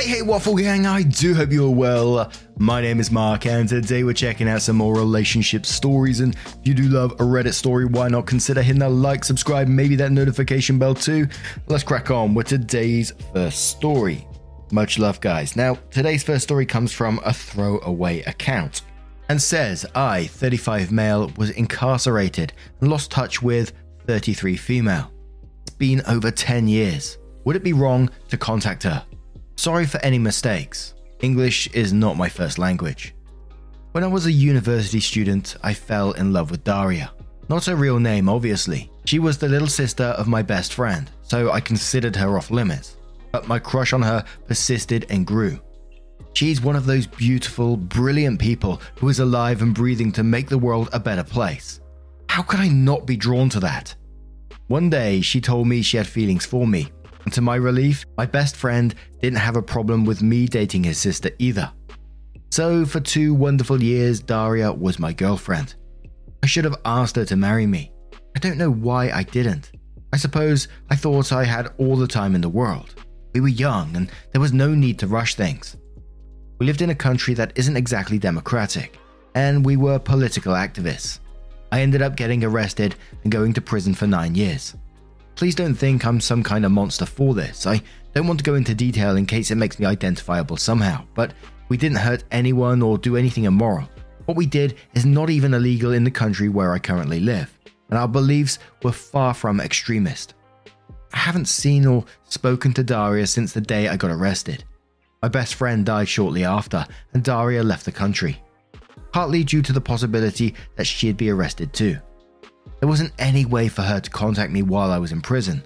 Hey, hey, Waffle Gang, I do hope you're well. My name is Mark, and today we're checking out some more relationship stories. And if you do love a Reddit story, why not consider hitting that like, subscribe, maybe that notification bell too? Let's crack on with today's first story. Much love, guys. Now, today's first story comes from a throwaway account and says I, 35 male, was incarcerated and lost touch with 33 female. It's been over 10 years. Would it be wrong to contact her? Sorry for any mistakes. English is not my first language. When I was a university student, I fell in love with Daria. Not her real name, obviously. She was the little sister of my best friend, so I considered her off limits. But my crush on her persisted and grew. She's one of those beautiful, brilliant people who is alive and breathing to make the world a better place. How could I not be drawn to that? One day, she told me she had feelings for me, and to my relief, my best friend didn't have a problem with me dating his sister either. So, for two wonderful years, Daria was my girlfriend. I should have asked her to marry me. I don't know why I didn't. I suppose I thought I had all the time in the world. We were young and there was no need to rush things. We lived in a country that isn't exactly democratic, and we were political activists. I ended up getting arrested and going to prison for nine years. Please don't think I'm some kind of monster for this. I don't want to go into detail in case it makes me identifiable somehow, but we didn't hurt anyone or do anything immoral. What we did is not even illegal in the country where I currently live, and our beliefs were far from extremist. I haven't seen or spoken to Daria since the day I got arrested. My best friend died shortly after, and Daria left the country, partly due to the possibility that she'd be arrested too. There wasn't any way for her to contact me while I was in prison,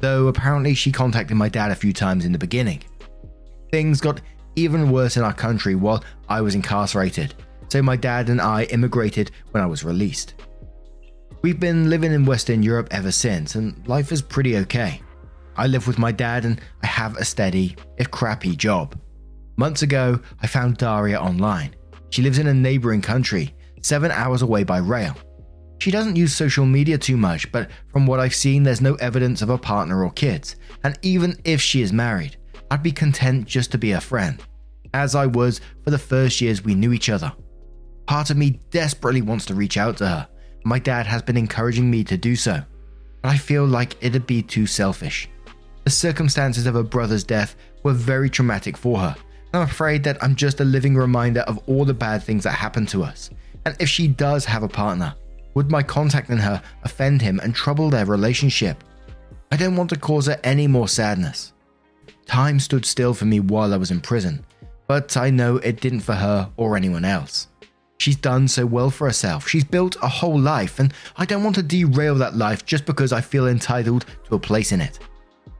though apparently she contacted my dad a few times in the beginning. Things got even worse in our country while I was incarcerated, so my dad and I immigrated when I was released. We've been living in Western Europe ever since, and life is pretty okay. I live with my dad and I have a steady, if crappy, job. Months ago, I found Daria online. She lives in a neighboring country, seven hours away by rail. She doesn't use social media too much, but from what I've seen, there's no evidence of a partner or kids. And even if she is married, I'd be content just to be a friend, as I was for the first years we knew each other. Part of me desperately wants to reach out to her. My dad has been encouraging me to do so, but I feel like it'd be too selfish. The circumstances of her brother's death were very traumatic for her. I'm afraid that I'm just a living reminder of all the bad things that happened to us. And if she does have a partner, would my contacting her offend him and trouble their relationship? I don't want to cause her any more sadness. Time stood still for me while I was in prison, but I know it didn't for her or anyone else. She's done so well for herself. She's built a whole life, and I don't want to derail that life just because I feel entitled to a place in it.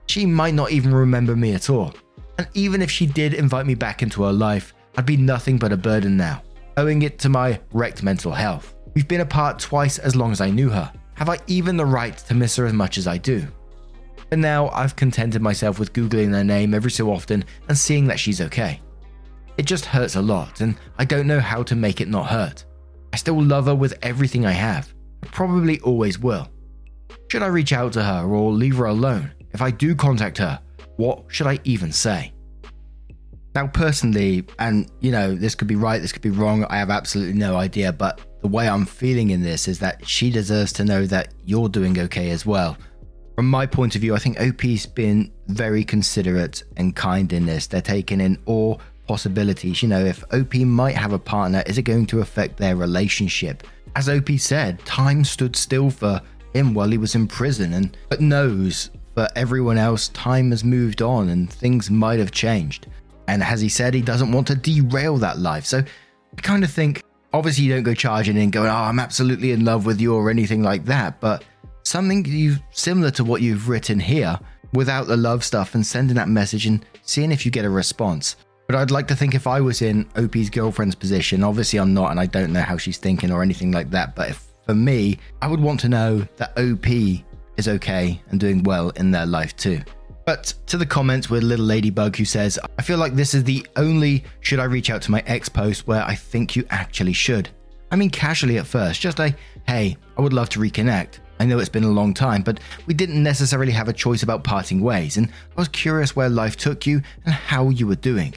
She might not even remember me at all. And even if she did invite me back into her life, I'd be nothing but a burden now, owing it to my wrecked mental health. We've been apart twice as long as I knew her. Have I even the right to miss her as much as I do? And now I've contented myself with Googling her name every so often and seeing that she's okay. It just hurts a lot, and I don't know how to make it not hurt. I still love her with everything I have. I probably always will. Should I reach out to her or leave her alone? If I do contact her, what should I even say? Now, personally, and you know, this could be right, this could be wrong, I have absolutely no idea, but the way I'm feeling in this is that she deserves to know that you're doing okay as well. From my point of view, I think OP's been very considerate and kind in this. They're taking in all possibilities. You know, if OP might have a partner, is it going to affect their relationship? As OP said, time stood still for him while he was in prison, and but knows for everyone else, time has moved on and things might have changed. And as he said, he doesn't want to derail that life. So I kind of think obviously you don't go charging in going, oh, I'm absolutely in love with you or anything like that. But something you similar to what you've written here without the love stuff and sending that message and seeing if you get a response. But I'd like to think if I was in OP's girlfriend's position, obviously I'm not and I don't know how she's thinking or anything like that, but if, for me, I would want to know that OP is okay and doing well in their life too. But to the comments with Little Ladybug who says, I feel like this is the only should I reach out to my ex post where I think you actually should. I mean, casually at first, just like, hey, I would love to reconnect. I know it's been a long time, but we didn't necessarily have a choice about parting ways, and I was curious where life took you and how you were doing.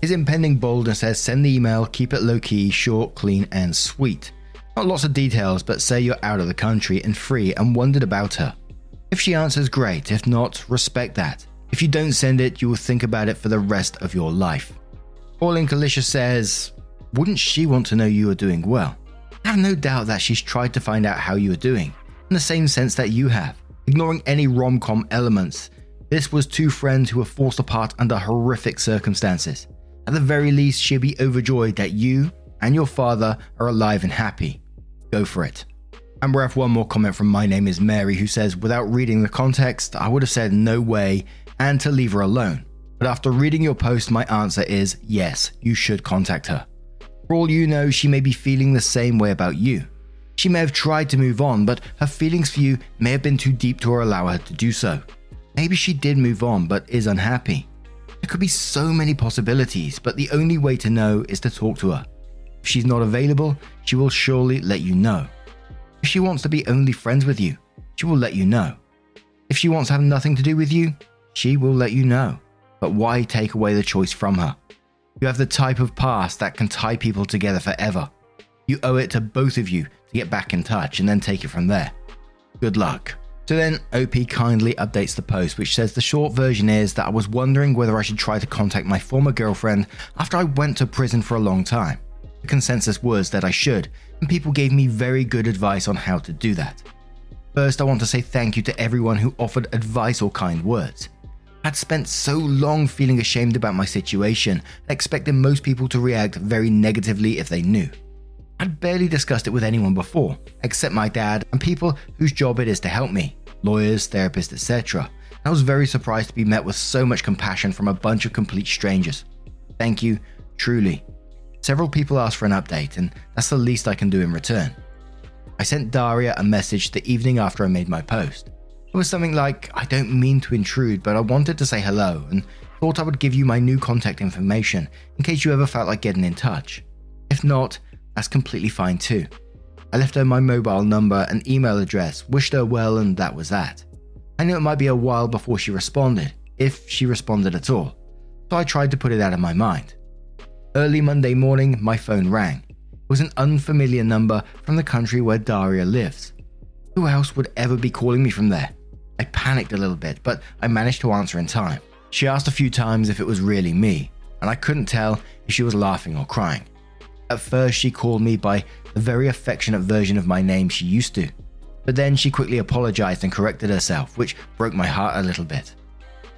His impending boldness says send the email, keep it low key, short, clean, and sweet. Not lots of details, but say you're out of the country and free and wondered about her. If she answers, great. If not, respect that. If you don't send it, you will think about it for the rest of your life. Pauline Kalisha says, Wouldn't she want to know you are doing well? I have no doubt that she's tried to find out how you are doing, in the same sense that you have, ignoring any rom com elements. This was two friends who were forced apart under horrific circumstances. At the very least, she'll be overjoyed that you and your father are alive and happy. Go for it. And we have one more comment from My Name is Mary who says, Without reading the context, I would have said no way and to leave her alone. But after reading your post, my answer is yes, you should contact her. For all you know, she may be feeling the same way about you. She may have tried to move on, but her feelings for you may have been too deep to allow her to do so. Maybe she did move on but is unhappy. There could be so many possibilities, but the only way to know is to talk to her. If she's not available, she will surely let you know. If she wants to be only friends with you, she will let you know. If she wants to have nothing to do with you, she will let you know. But why take away the choice from her? You have the type of past that can tie people together forever. You owe it to both of you to get back in touch and then take it from there. Good luck. So then, OP kindly updates the post, which says the short version is that I was wondering whether I should try to contact my former girlfriend after I went to prison for a long time. The consensus was that I should, and people gave me very good advice on how to do that. First, I want to say thank you to everyone who offered advice or kind words. I'd spent so long feeling ashamed about my situation expected most people to react very negatively if they knew. I'd barely discussed it with anyone before, except my dad and people whose job it is to help me lawyers, therapists, etc. I was very surprised to be met with so much compassion from a bunch of complete strangers. Thank you, truly. Several people asked for an update, and that's the least I can do in return. I sent Daria a message the evening after I made my post. It was something like, I don't mean to intrude, but I wanted to say hello and thought I would give you my new contact information in case you ever felt like getting in touch. If not, that's completely fine too. I left her my mobile number and email address, wished her well, and that was that. I knew it might be a while before she responded, if she responded at all, so I tried to put it out of my mind. Early Monday morning, my phone rang. It was an unfamiliar number from the country where Daria lives. Who else would ever be calling me from there? I panicked a little bit, but I managed to answer in time. She asked a few times if it was really me, and I couldn't tell if she was laughing or crying. At first, she called me by the very affectionate version of my name she used to, but then she quickly apologized and corrected herself, which broke my heart a little bit.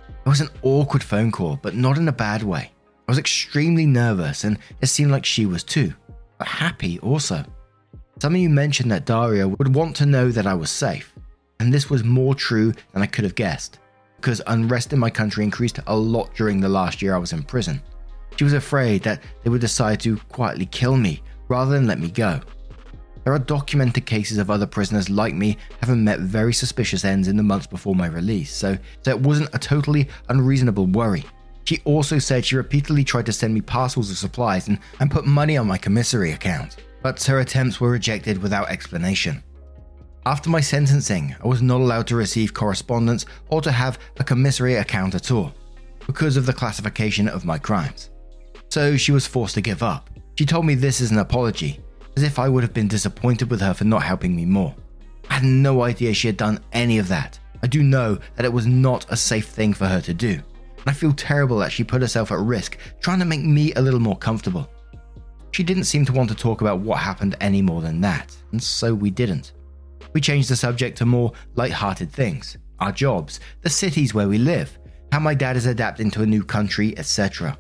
It was an awkward phone call, but not in a bad way. I was extremely nervous, and it seemed like she was too, but happy also. Some of you mentioned that Daria would want to know that I was safe, and this was more true than I could have guessed, because unrest in my country increased a lot during the last year I was in prison. She was afraid that they would decide to quietly kill me rather than let me go. There are documented cases of other prisoners like me having met very suspicious ends in the months before my release, so, so it wasn't a totally unreasonable worry. She also said she repeatedly tried to send me parcels of supplies and, and put money on my commissary account, but her attempts were rejected without explanation. After my sentencing, I was not allowed to receive correspondence or to have a commissary account at all, because of the classification of my crimes so she was forced to give up. She told me this as an apology, as if I would have been disappointed with her for not helping me more. I had no idea she had done any of that. I do know that it was not a safe thing for her to do, and I feel terrible that she put herself at risk trying to make me a little more comfortable. She didn't seem to want to talk about what happened any more than that, and so we didn't. We changed the subject to more light-hearted things our jobs, the cities where we live, how my dad is adapting to a new country, etc.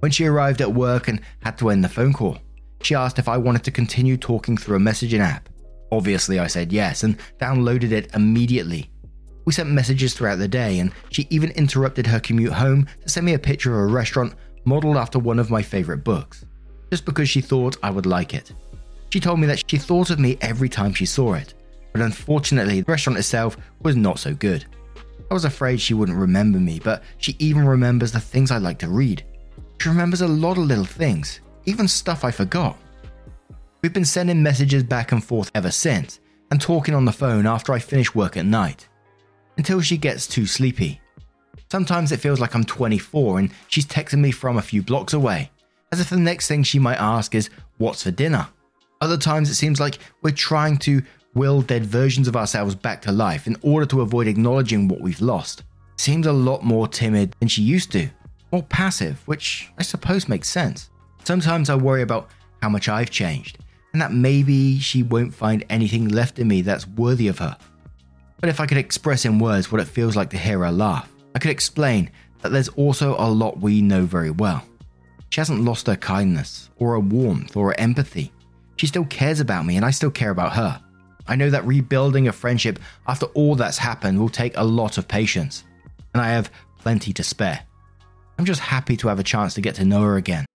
When she arrived at work and had to end the phone call, she asked if I wanted to continue talking through a messaging app. Obviously, I said yes and downloaded it immediately. We sent messages throughout the day, and she even interrupted her commute home to send me a picture of a restaurant modeled after one of my favorite books, just because she thought I would like it. She told me that she thought of me every time she saw it, but unfortunately, the restaurant itself was not so good. I was afraid she wouldn't remember me, but she even remembers the things I like to read. She remembers a lot of little things, even stuff I forgot. We've been sending messages back and forth ever since, and talking on the phone after I finish work at night, until she gets too sleepy. Sometimes it feels like I'm 24 and she's texting me from a few blocks away, as if the next thing she might ask is, What's for dinner? Other times it seems like we're trying to will dead versions of ourselves back to life in order to avoid acknowledging what we've lost. Seems a lot more timid than she used to, more passive, which I suppose makes sense. Sometimes I worry about how much I've changed, and that maybe she won't find anything left in me that's worthy of her. But if I could express in words what it feels like to hear her laugh, I could explain that there's also a lot we know very well. She hasn't lost her kindness, or her warmth, or her empathy. She still cares about me, and I still care about her. I know that rebuilding a friendship after all that's happened will take a lot of patience, and I have plenty to spare. I'm just happy to have a chance to get to know her again.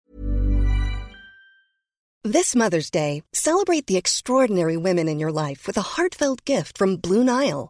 This Mother's Day, celebrate the extraordinary women in your life with a heartfelt gift from Blue Nile.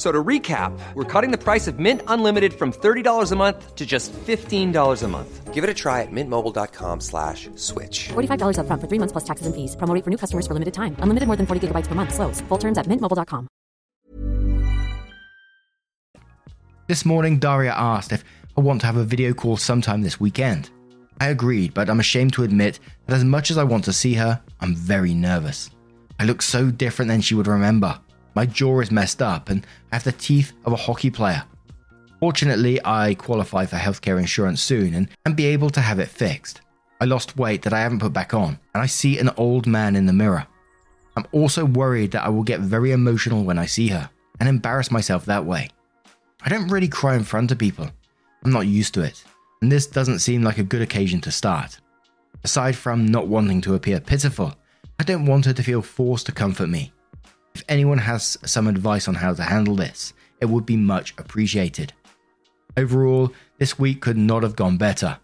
So to recap, we're cutting the price of Mint Unlimited from $30 a month to just $15 a month. Give it a try at mintmobile.com slash switch. $45 up front for three months plus taxes and fees. Promo for new customers for limited time. Unlimited more than 40 gigabytes per month. Slows. Full terms at mintmobile.com. This morning, Daria asked if I want to have a video call sometime this weekend. I agreed, but I'm ashamed to admit that as much as I want to see her, I'm very nervous. I look so different than she would remember. My jaw is messed up and I have the teeth of a hockey player. Fortunately, I qualify for healthcare insurance soon and, and be able to have it fixed. I lost weight that I haven't put back on, and I see an old man in the mirror. I'm also worried that I will get very emotional when I see her and embarrass myself that way. I don't really cry in front of people. I'm not used to it, and this doesn't seem like a good occasion to start. Aside from not wanting to appear pitiful, I don't want her to feel forced to comfort me. If anyone has some advice on how to handle this, it would be much appreciated. Overall, this week could not have gone better,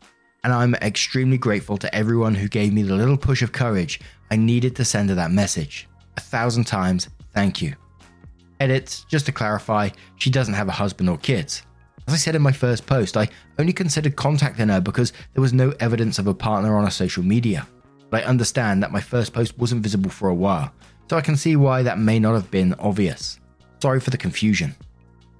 and I'm extremely grateful to everyone who gave me the little push of courage I needed to send her that message. A thousand times, thank you. Edit, just to clarify, she doesn't have a husband or kids. As I said in my first post, I only considered contacting her because there was no evidence of a partner on her social media. But I understand that my first post wasn't visible for a while, so I can see why that may not have been obvious. Sorry for the confusion.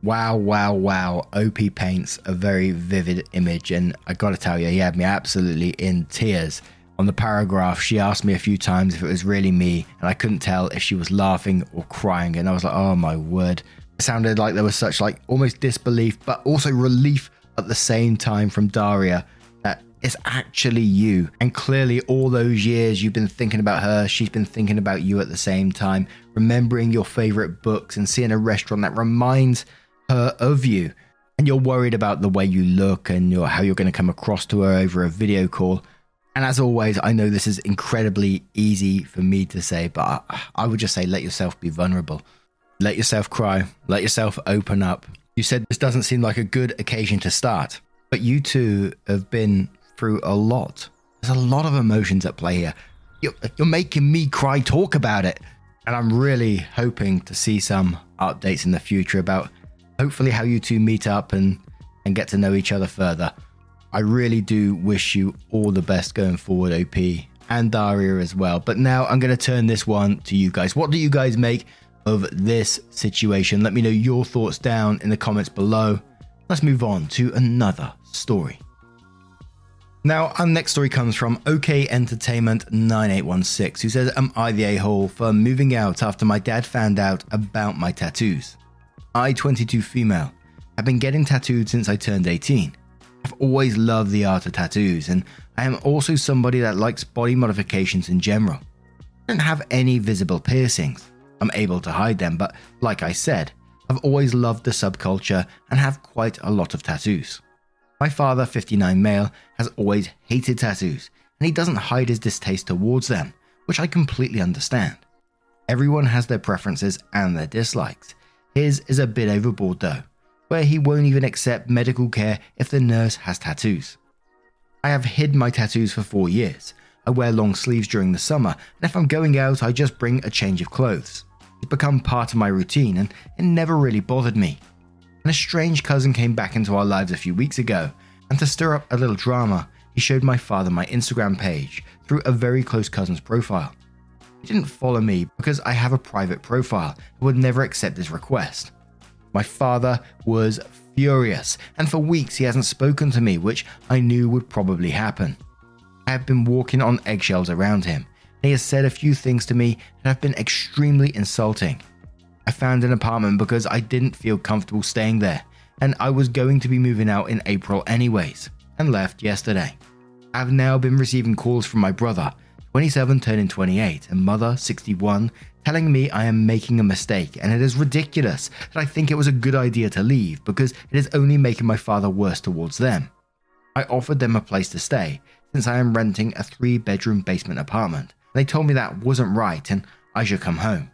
Wow, wow, wow. OP paints a very vivid image, and I gotta tell you, he had me absolutely in tears. On the paragraph, she asked me a few times if it was really me, and I couldn't tell if she was laughing or crying, and I was like, oh my word. It sounded like there was such like almost disbelief, but also relief at the same time from Daria it's actually you. And clearly, all those years you've been thinking about her, she's been thinking about you at the same time, remembering your favorite books and seeing a restaurant that reminds her of you. And you're worried about the way you look and how you're going to come across to her over a video call. And as always, I know this is incredibly easy for me to say, but I, I would just say let yourself be vulnerable. Let yourself cry. Let yourself open up. You said this doesn't seem like a good occasion to start, but you two have been through a lot. There's a lot of emotions at play here. You're, you're making me cry talk about it. And I'm really hoping to see some updates in the future about hopefully how you two meet up and, and get to know each other further. I really do wish you all the best going forward, OP, and Daria as well. But now I'm going to turn this one to you guys. What do you guys make of this situation. Let me know your thoughts down in the comments below. Let's move on to another story. Now, our next story comes from OK Entertainment 9816, who says, Am I the a hole for moving out after my dad found out about my tattoos? I, 22 female, have been getting tattooed since I turned 18. I've always loved the art of tattoos, and I am also somebody that likes body modifications in general. I don't have any visible piercings. I'm able to hide them, but like I said, I've always loved the subculture and have quite a lot of tattoos. My father, 59 male, has always hated tattoos, and he doesn't hide his distaste towards them, which I completely understand. Everyone has their preferences and their dislikes. His is a bit overboard though, where he won't even accept medical care if the nurse has tattoos. I have hid my tattoos for four years. I wear long sleeves during the summer, and if I'm going out, I just bring a change of clothes. It's become part of my routine, and it never really bothered me and a strange cousin came back into our lives a few weeks ago, and to stir up a little drama, he showed my father my Instagram page through a very close cousin's profile. He didn't follow me because I have a private profile and would never accept his request. My father was furious, and for weeks he hasn't spoken to me, which I knew would probably happen. I have been walking on eggshells around him, and he has said a few things to me that have been extremely insulting. I found an apartment because I didn't feel comfortable staying there, and I was going to be moving out in April anyways, and left yesterday. I've now been receiving calls from my brother, 27 turning 28, and mother, 61, telling me I am making a mistake and it is ridiculous that I think it was a good idea to leave because it is only making my father worse towards them. I offered them a place to stay since I am renting a three bedroom basement apartment. They told me that wasn't right and I should come home.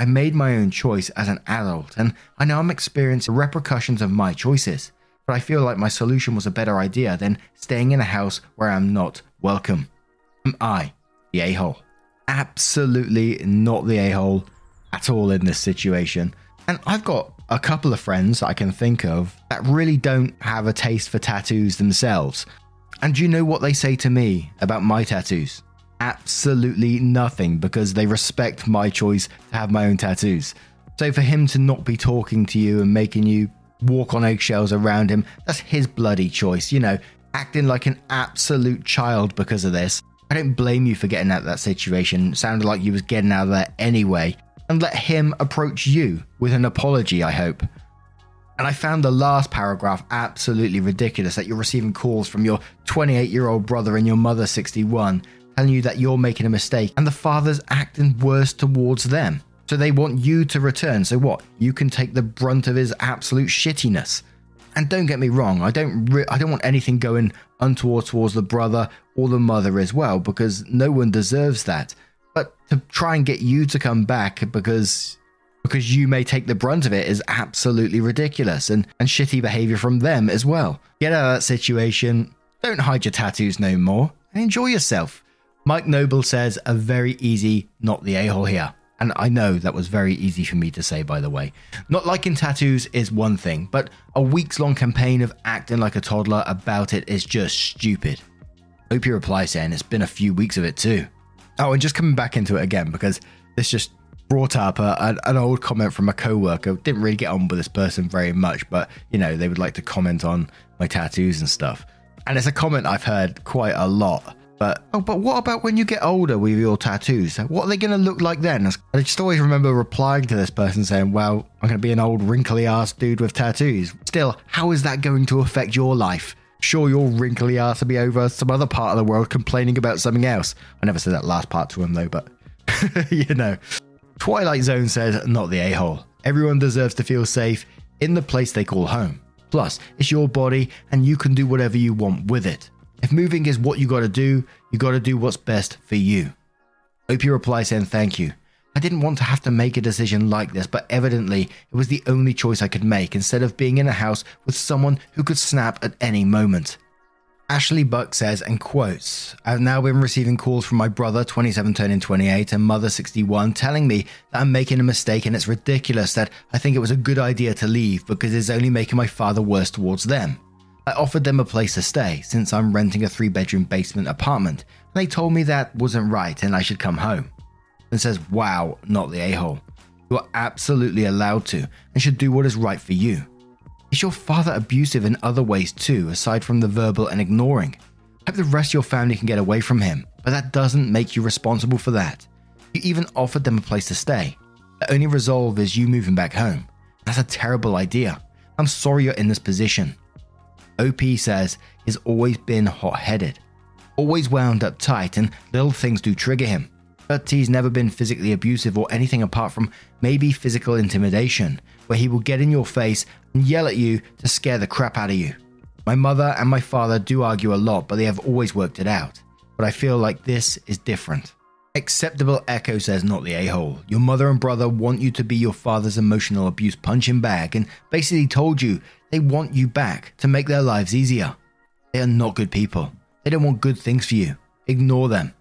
I made my own choice as an adult, and I know I'm experiencing the repercussions of my choices, but I feel like my solution was a better idea than staying in a house where I'm not welcome. Am I the a hole? Absolutely not the a hole at all in this situation. And I've got a couple of friends I can think of that really don't have a taste for tattoos themselves. And do you know what they say to me about my tattoos? Absolutely nothing because they respect my choice to have my own tattoos. So for him to not be talking to you and making you walk on eggshells around him, that's his bloody choice, you know, acting like an absolute child because of this. I don't blame you for getting out of that situation. It sounded like you was getting out of there anyway. And let him approach you with an apology, I hope. And I found the last paragraph absolutely ridiculous that you're receiving calls from your 28 year old brother and your mother 61 telling you that you're making a mistake, and the father's acting worse towards them. So they want you to return. So what? You can take the brunt of his absolute shittiness. And don't get me wrong, I don't re- I don't want anything going untoward towards the brother or the mother as well because no one deserves that. But to try and get you to come back because because you may take the brunt of it is absolutely ridiculous and, and shitty behavior from them as well. Get out of that situation, don't hide your tattoos no more, and enjoy yourself. Mike Noble says a very easy, not the a hole here. And I know that was very easy for me to say, by the way. Not liking tattoos is one thing, but a weeks long campaign of acting like a toddler about it is just stupid. Hope you reply saying it's been a few weeks of it too. Oh, and just coming back into it again because this just brought up a, an old comment from a coworker. Didn't really get on with this person very much, but you know, they would like to comment on my tattoos and stuff. And it's a comment I've heard quite a lot but oh, but what about when you get older with your tattoos? What are they going to look like then? I just always remember replying to this person saying, "Well, I'm going to be an old wrinkly ass dude with tattoos." Still, how is that going to affect your life? Sure, your wrinkly ass will be over some other part of the world complaining about something else. I never said that last part to him though, but you know. Twilight Zone says, "Not the a hole. Everyone deserves to feel safe in the place they call home. Plus, it's your body, and you can do whatever you want with it." If moving is what you gotta do, you gotta do what's best for you. You reply saying thank you. I didn't want to have to make a decision like this, but evidently it was the only choice I could make instead of being in a house with someone who could snap at any moment. Ashley Buck says, and quotes, I've now been receiving calls from my brother, 27 turning 28, and mother, 61, telling me that I'm making a mistake and it's ridiculous that I think it was a good idea to leave because it's only making my father worse towards them. I offered them a place to stay since I'm renting a three bedroom basement apartment, and they told me that wasn't right and I should come home. And says, Wow, not the a hole. You are absolutely allowed to and should do what is right for you. Is your father abusive in other ways too, aside from the verbal and ignoring? Hope the rest of your family can get away from him, but that doesn't make you responsible for that. You even offered them a place to stay. The only resolve is you moving back home. That's a terrible idea. I'm sorry you're in this position. OP says he's always been hot headed, always wound up tight, and little things do trigger him. But he's never been physically abusive or anything apart from maybe physical intimidation, where he will get in your face and yell at you to scare the crap out of you. My mother and my father do argue a lot, but they have always worked it out. But I feel like this is different. Acceptable Echo says, not the a hole. Your mother and brother want you to be your father's emotional abuse punching bag and basically told you they want you back to make their lives easier. They are not good people. They don't want good things for you. Ignore them.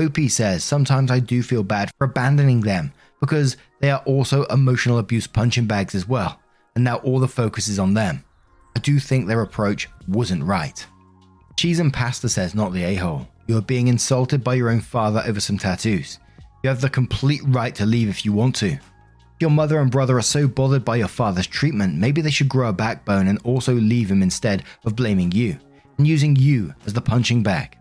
OP says, Sometimes I do feel bad for abandoning them because they are also emotional abuse punching bags as well, and now all the focus is on them. I do think their approach wasn't right. Cheese and Pasta says, Not the a hole. You are being insulted by your own father over some tattoos. You have the complete right to leave if you want to. Your mother and brother are so bothered by your father's treatment, maybe they should grow a backbone and also leave him instead of blaming you and using you as the punching bag.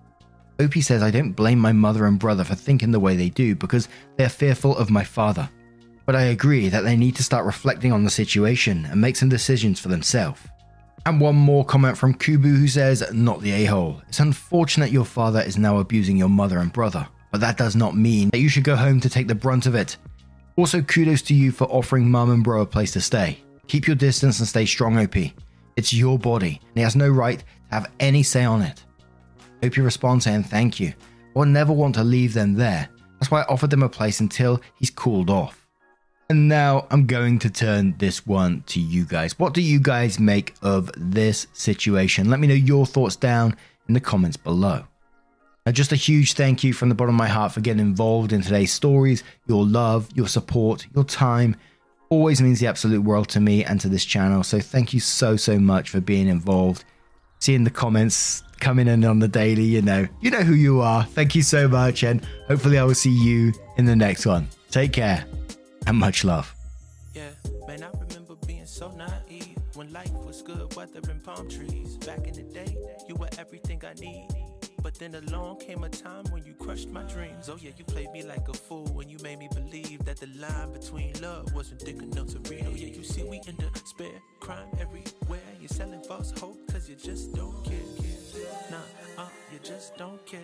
Opie says, I don't blame my mother and brother for thinking the way they do because they are fearful of my father. But I agree that they need to start reflecting on the situation and make some decisions for themselves. And one more comment from Kubu who says, Not the a hole. It's unfortunate your father is now abusing your mother and brother, but that does not mean that you should go home to take the brunt of it. Also, kudos to you for offering mum and bro a place to stay. Keep your distance and stay strong, OP. It's your body, and he has no right to have any say on it. Hope you respond saying thank you. I would never want to leave them there. That's why I offered them a place until he's cooled off. And now I'm going to turn this one to you guys. What do you guys make of this situation? Let me know your thoughts down in the comments below. Now, just a huge thank you from the bottom of my heart for getting involved in today's stories. Your love, your support, your time always means the absolute world to me and to this channel. So, thank you so, so much for being involved. Seeing the comments coming in on the daily, you know, you know who you are. Thank you so much, and hopefully, I will see you in the next one. Take care and much love. Yeah, man, I remember being so naive when life was good, weather and palm trees. Back in the day, you were everything I need. Then along came a time when you crushed my dreams. Oh yeah, you played me like a fool when you made me believe that the line between love wasn't thick enough to read. Oh yeah, you see we in spare crime everywhere. You're selling false hope cause you just don't care. Nah, uh, you just don't care.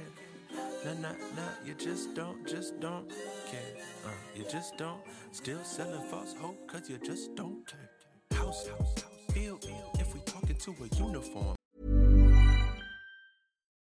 Nah, nah, nah, you just don't, just don't care. Uh, you just don't. Still selling false hope cause you just don't care. House, house, house. Feel if we talking to a uniform.